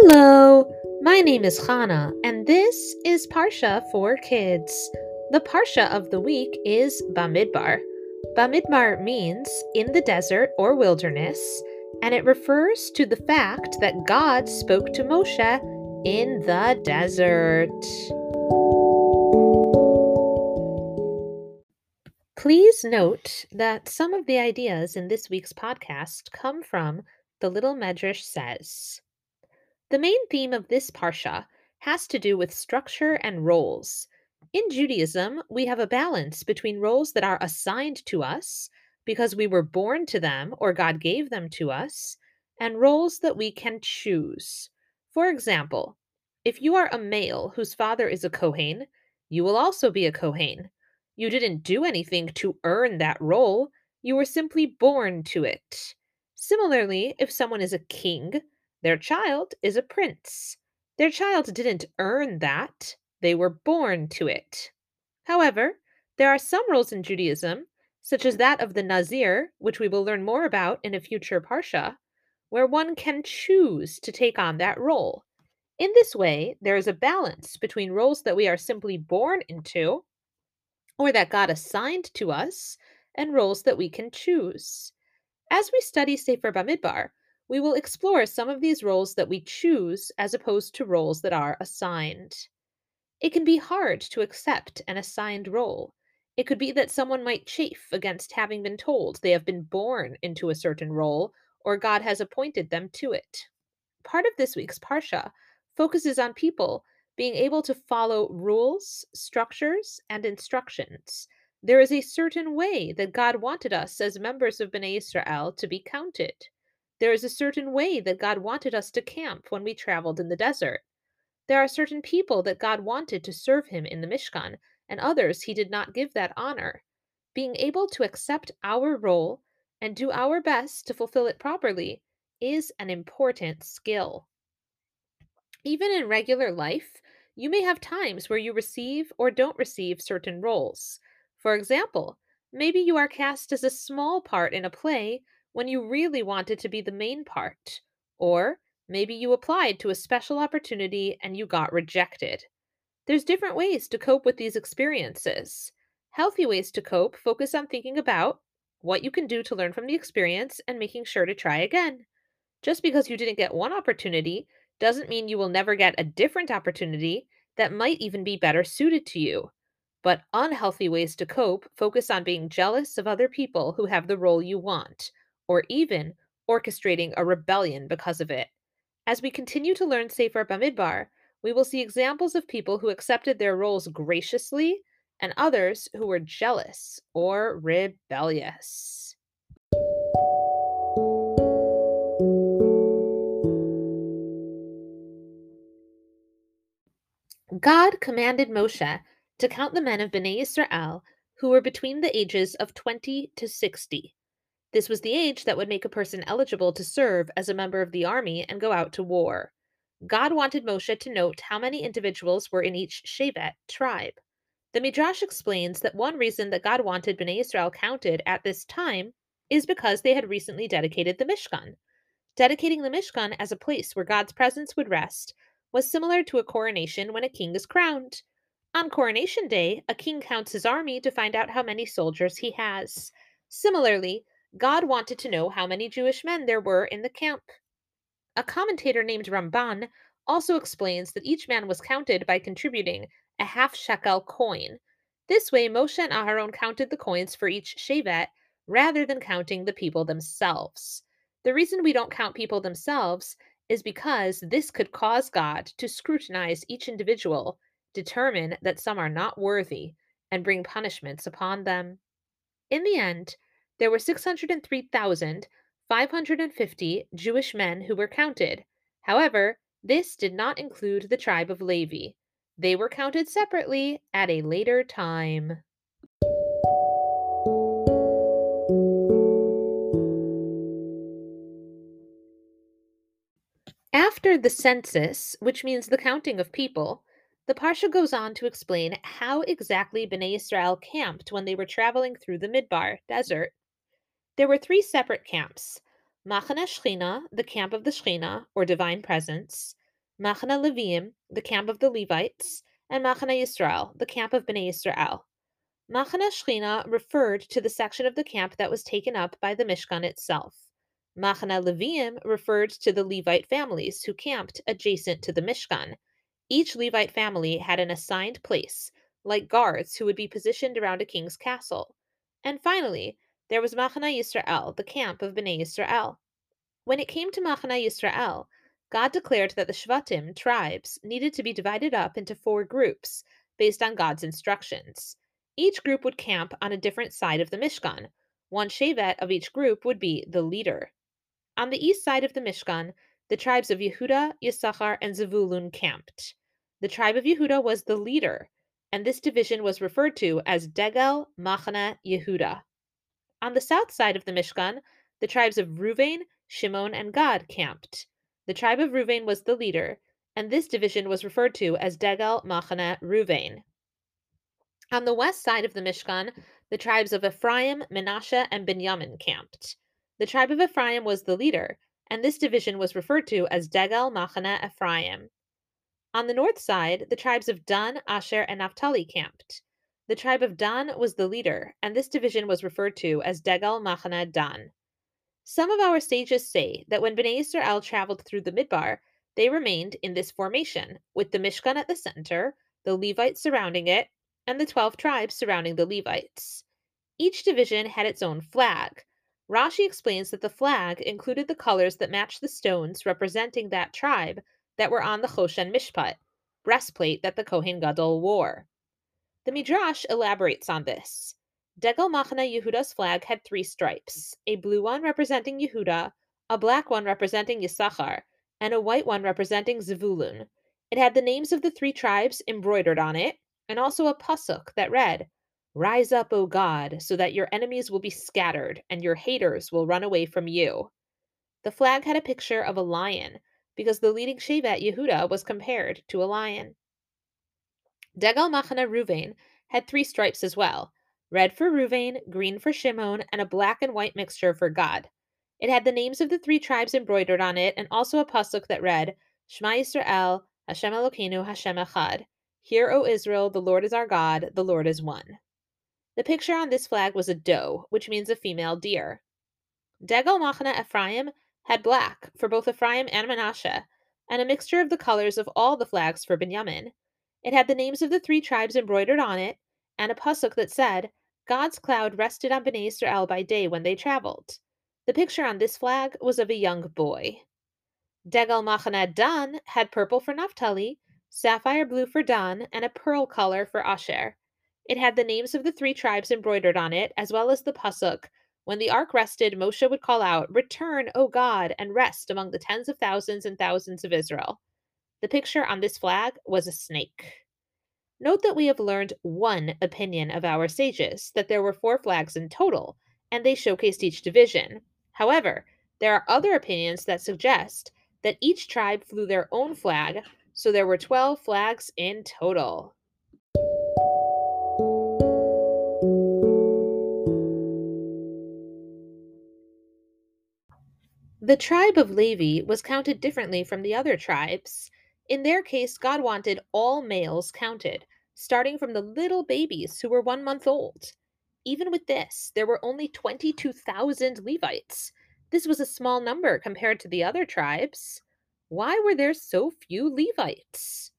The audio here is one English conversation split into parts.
Hello, my name is Hana, and this is Parsha for Kids. The Parsha of the week is Bamidbar. Bamidbar means in the desert or wilderness, and it refers to the fact that God spoke to Moshe in the desert. Please note that some of the ideas in this week's podcast come from The Little Medrash Says. The main theme of this Parsha has to do with structure and roles. In Judaism, we have a balance between roles that are assigned to us because we were born to them or God gave them to us, and roles that we can choose. For example, if you are a male whose father is a Kohen, you will also be a Kohen. You didn't do anything to earn that role, you were simply born to it. Similarly, if someone is a king, their child is a prince. Their child didn't earn that, they were born to it. However, there are some roles in Judaism, such as mm. that of the Nazir, which we will learn more about in a future Parsha, where one can choose to take on that role. In this way, there is a balance between roles that we are simply born into, or that God assigned to us, and roles that we can choose. As we study Sefer Bamidbar, we will explore some of these roles that we choose as opposed to roles that are assigned. It can be hard to accept an assigned role. It could be that someone might chafe against having been told they have been born into a certain role or God has appointed them to it. Part of this week's Parsha focuses on people being able to follow rules, structures, and instructions. There is a certain way that God wanted us as members of Bnei Israel to be counted. There is a certain way that God wanted us to camp when we traveled in the desert. There are certain people that God wanted to serve him in the Mishkan, and others he did not give that honor. Being able to accept our role and do our best to fulfill it properly is an important skill. Even in regular life, you may have times where you receive or don't receive certain roles. For example, maybe you are cast as a small part in a play when you really wanted to be the main part. Or maybe you applied to a special opportunity and you got rejected. There's different ways to cope with these experiences. Healthy ways to cope focus on thinking about what you can do to learn from the experience and making sure to try again. Just because you didn't get one opportunity doesn't mean you will never get a different opportunity that might even be better suited to you. But unhealthy ways to cope focus on being jealous of other people who have the role you want, or even orchestrating a rebellion because of it. As we continue to learn Sefer Bamidbar, we will see examples of people who accepted their roles graciously and others who were jealous or rebellious. God commanded Moshe to count the men of Bnei Israel who were between the ages of 20 to 60. This was the age that would make a person eligible to serve as a member of the army and go out to war. God wanted Moshe to note how many individuals were in each Shevet tribe. The Midrash explains that one reason that God wanted Bnei Israel counted at this time is because they had recently dedicated the Mishkan. Dedicating the Mishkan as a place where God's presence would rest was similar to a coronation when a king is crowned. On coronation day, a king counts his army to find out how many soldiers he has. Similarly, God wanted to know how many Jewish men there were in the camp. A commentator named Ramban also explains that each man was counted by contributing a half shekel coin. This way, Moshe and Aharon counted the coins for each Shevet rather than counting the people themselves. The reason we don't count people themselves is because this could cause God to scrutinize each individual, determine that some are not worthy, and bring punishments upon them. In the end, there were 603,550 Jewish men who were counted. However, this did not include the tribe of Levi. They were counted separately at a later time. After the census, which means the counting of people, the Parsha goes on to explain how exactly Bnei Israel camped when they were traveling through the Midbar desert. There were three separate camps Machane Shechina, the camp of the Shechina, or divine presence, Machana Leviim, the camp of the Levites, and Machana Yisrael, the camp of Bnei Yisrael. Machana Shechina referred to the section of the camp that was taken up by the Mishkan itself. Machana Leviim referred to the Levite families who camped adjacent to the Mishkan. Each Levite family had an assigned place, like guards who would be positioned around a king's castle. And finally, there was Machana Yisrael, the camp of Bnei Yisrael. When it came to Machana Yisrael, God declared that the Shvatim, tribes, needed to be divided up into four groups based on God's instructions. Each group would camp on a different side of the Mishkan. One Shevet of each group would be the leader. On the east side of the Mishkan, the tribes of Yehuda, Yisachar, and Zevulun camped. The tribe of Yehuda was the leader, and this division was referred to as Degel Machana Yehuda. On the south side of the Mishkan, the tribes of Ruvain, Shimon, and Gad camped. The tribe of Ruvain was the leader, and this division was referred to as Degel Machana Ruvain. On the west side of the Mishkan, the tribes of Ephraim, Menashe, and Benjamin camped. The tribe of Ephraim was the leader, and this division was referred to as Degel Machana Ephraim. On the north side, the tribes of Dan, Asher, and Naphtali camped. The tribe of Dan was the leader, and this division was referred to as Degel Machana Dan. Some of our sages say that when Bnei Israel traveled through the Midbar, they remained in this formation, with the Mishkan at the center, the Levites surrounding it, and the twelve tribes surrounding the Levites. Each division had its own flag, Rashi explains that the flag included the colors that matched the stones representing that tribe that were on the Choshen Mishpat, breastplate that the Kohen Gadol wore. The Midrash elaborates on this. Degel Machana Yehuda's flag had three stripes a blue one representing Yehuda, a black one representing Yisachar, and a white one representing Zevulun. It had the names of the three tribes embroidered on it, and also a pasuk that read, Rise up, O God, so that your enemies will be scattered and your haters will run away from you. The flag had a picture of a lion because the leading Shevet Yehuda was compared to a lion. Degel Machana Ruvain had three stripes as well red for Ruvain, green for Shimon, and a black and white mixture for Gad. It had the names of the three tribes embroidered on it and also a pasuk that read, Shema Yisrael, Hashem Elokeinu, Hashem Echad. Hear, O Israel, the Lord is our God, the Lord is one. The picture on this flag was a doe, which means a female deer. Degel Machana Ephraim had black for both Ephraim and Manasseh, and a mixture of the colors of all the flags for Benjamin. It had the names of the three tribes embroidered on it, and a pasuk that said, God's cloud rested on Bnei Israel by day when they traveled. The picture on this flag was of a young boy. Degel Machana Dan had purple for Naphtali, sapphire blue for Dan, and a pearl color for Asher. It had the names of the three tribes embroidered on it, as well as the pasuk. When the ark rested, Moshe would call out, Return, O God, and rest among the tens of thousands and thousands of Israel. The picture on this flag was a snake. Note that we have learned one opinion of our sages, that there were four flags in total, and they showcased each division. However, there are other opinions that suggest that each tribe flew their own flag, so there were 12 flags in total. The tribe of Levi was counted differently from the other tribes. In their case, God wanted all males counted, starting from the little babies who were one month old. Even with this, there were only 22,000 Levites. This was a small number compared to the other tribes. Why were there so few Levites?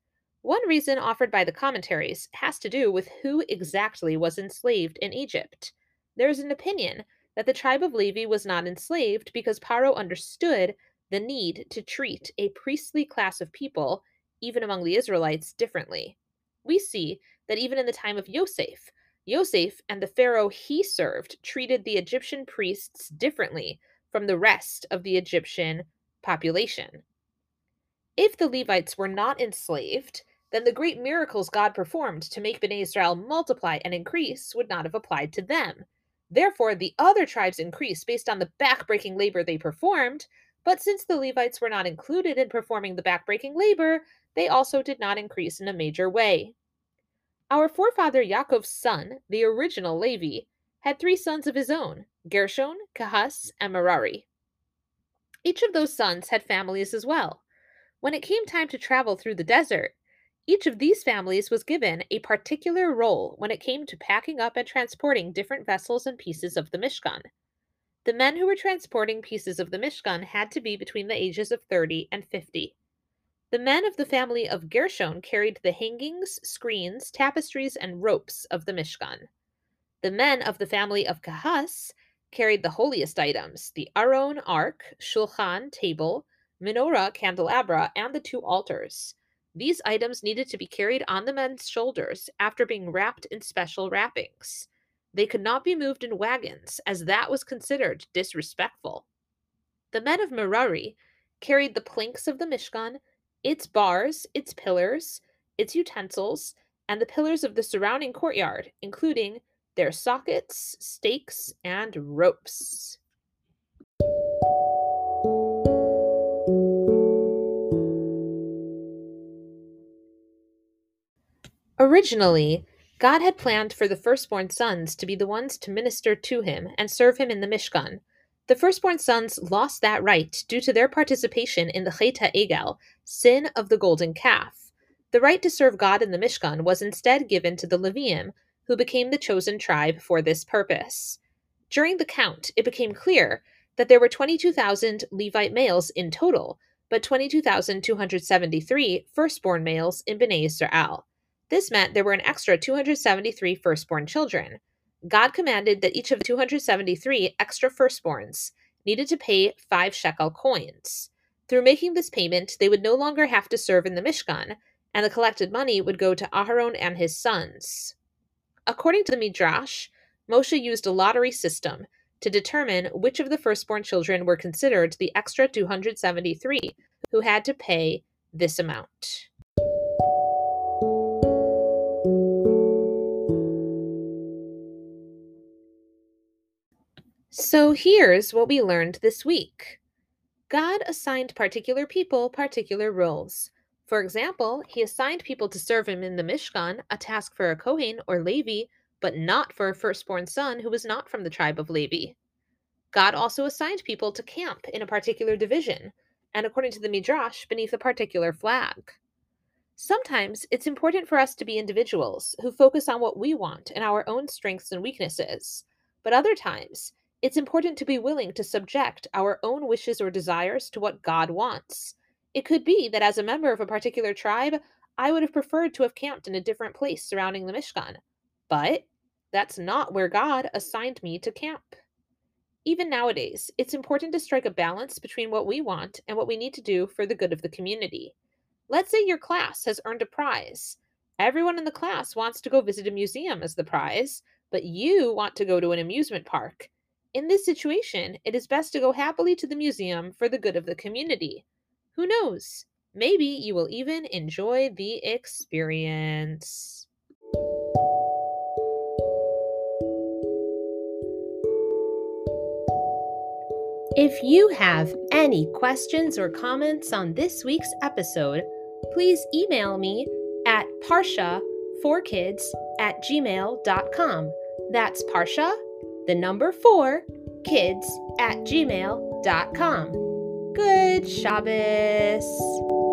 One reason offered by the commentaries has to do with who exactly was enslaved in Egypt. There is an opinion that the tribe of Levi was not enslaved because Paro understood the need to treat a priestly class of people, even among the Israelites, differently. We see that even in the time of Yosef, Yosef and the Pharaoh he served treated the Egyptian priests differently from the rest of the Egyptian population. If the Levites were not enslaved, then the great miracles God performed to make Bnei Israel multiply and increase would not have applied to them. Therefore, the other tribes increased based on the backbreaking labor they performed, but since the Levites were not included in performing the backbreaking labor, they also did not increase in a major way. Our forefather Yaakov's son, the original Levi, had three sons of his own Gershon, Kahas, and Merari. Each of those sons had families as well. When it came time to travel through the desert, each of these families was given a particular role when it came to packing up and transporting different vessels and pieces of the Mishkan. The men who were transporting pieces of the Mishkan had to be between the ages of 30 and 50. The men of the family of Gershon carried the hangings, screens, tapestries, and ropes of the Mishkan. The men of the family of Kahas carried the holiest items the Aron ark, shulchan table, menorah candelabra, and the two altars. These items needed to be carried on the men's shoulders after being wrapped in special wrappings. They could not be moved in wagons, as that was considered disrespectful. The men of Merari carried the planks of the Mishkan, its bars, its pillars, its utensils, and the pillars of the surrounding courtyard, including their sockets, stakes, and ropes. Originally, God had planned for the firstborn sons to be the ones to minister to him and serve him in the Mishkan. The firstborn sons lost that right due to their participation in the Chet Egel, sin of the golden calf. The right to serve God in the Mishkan was instead given to the Leviim, who became the chosen tribe for this purpose. During the count, it became clear that there were 22,000 Levite males in total, but 22,273 firstborn males in Bnei Israel. This meant there were an extra 273 firstborn children. God commanded that each of the 273 extra firstborns needed to pay five shekel coins. Through making this payment, they would no longer have to serve in the Mishkan, and the collected money would go to Aharon and his sons. According to the Midrash, Moshe used a lottery system to determine which of the firstborn children were considered the extra 273 who had to pay this amount. So here's what we learned this week God assigned particular people particular roles. For example, he assigned people to serve him in the Mishkan, a task for a Kohen or Levi, but not for a firstborn son who was not from the tribe of Levi. God also assigned people to camp in a particular division, and according to the Midrash, beneath a particular flag. Sometimes it's important for us to be individuals who focus on what we want and our own strengths and weaknesses, but other times it's important to be willing to subject our own wishes or desires to what God wants. It could be that as a member of a particular tribe, I would have preferred to have camped in a different place surrounding the Mishkan. But that's not where God assigned me to camp. Even nowadays, it's important to strike a balance between what we want and what we need to do for the good of the community. Let's say your class has earned a prize. Everyone in the class wants to go visit a museum as the prize, but you want to go to an amusement park. In this situation, it is best to go happily to the museum for the good of the community. Who knows? Maybe you will even enjoy the experience. If you have any questions or comments on this week's episode, please email me at parsha4kids at gmail.com. That's Parsha the number four, kids at gmail.com. Good Shabbos!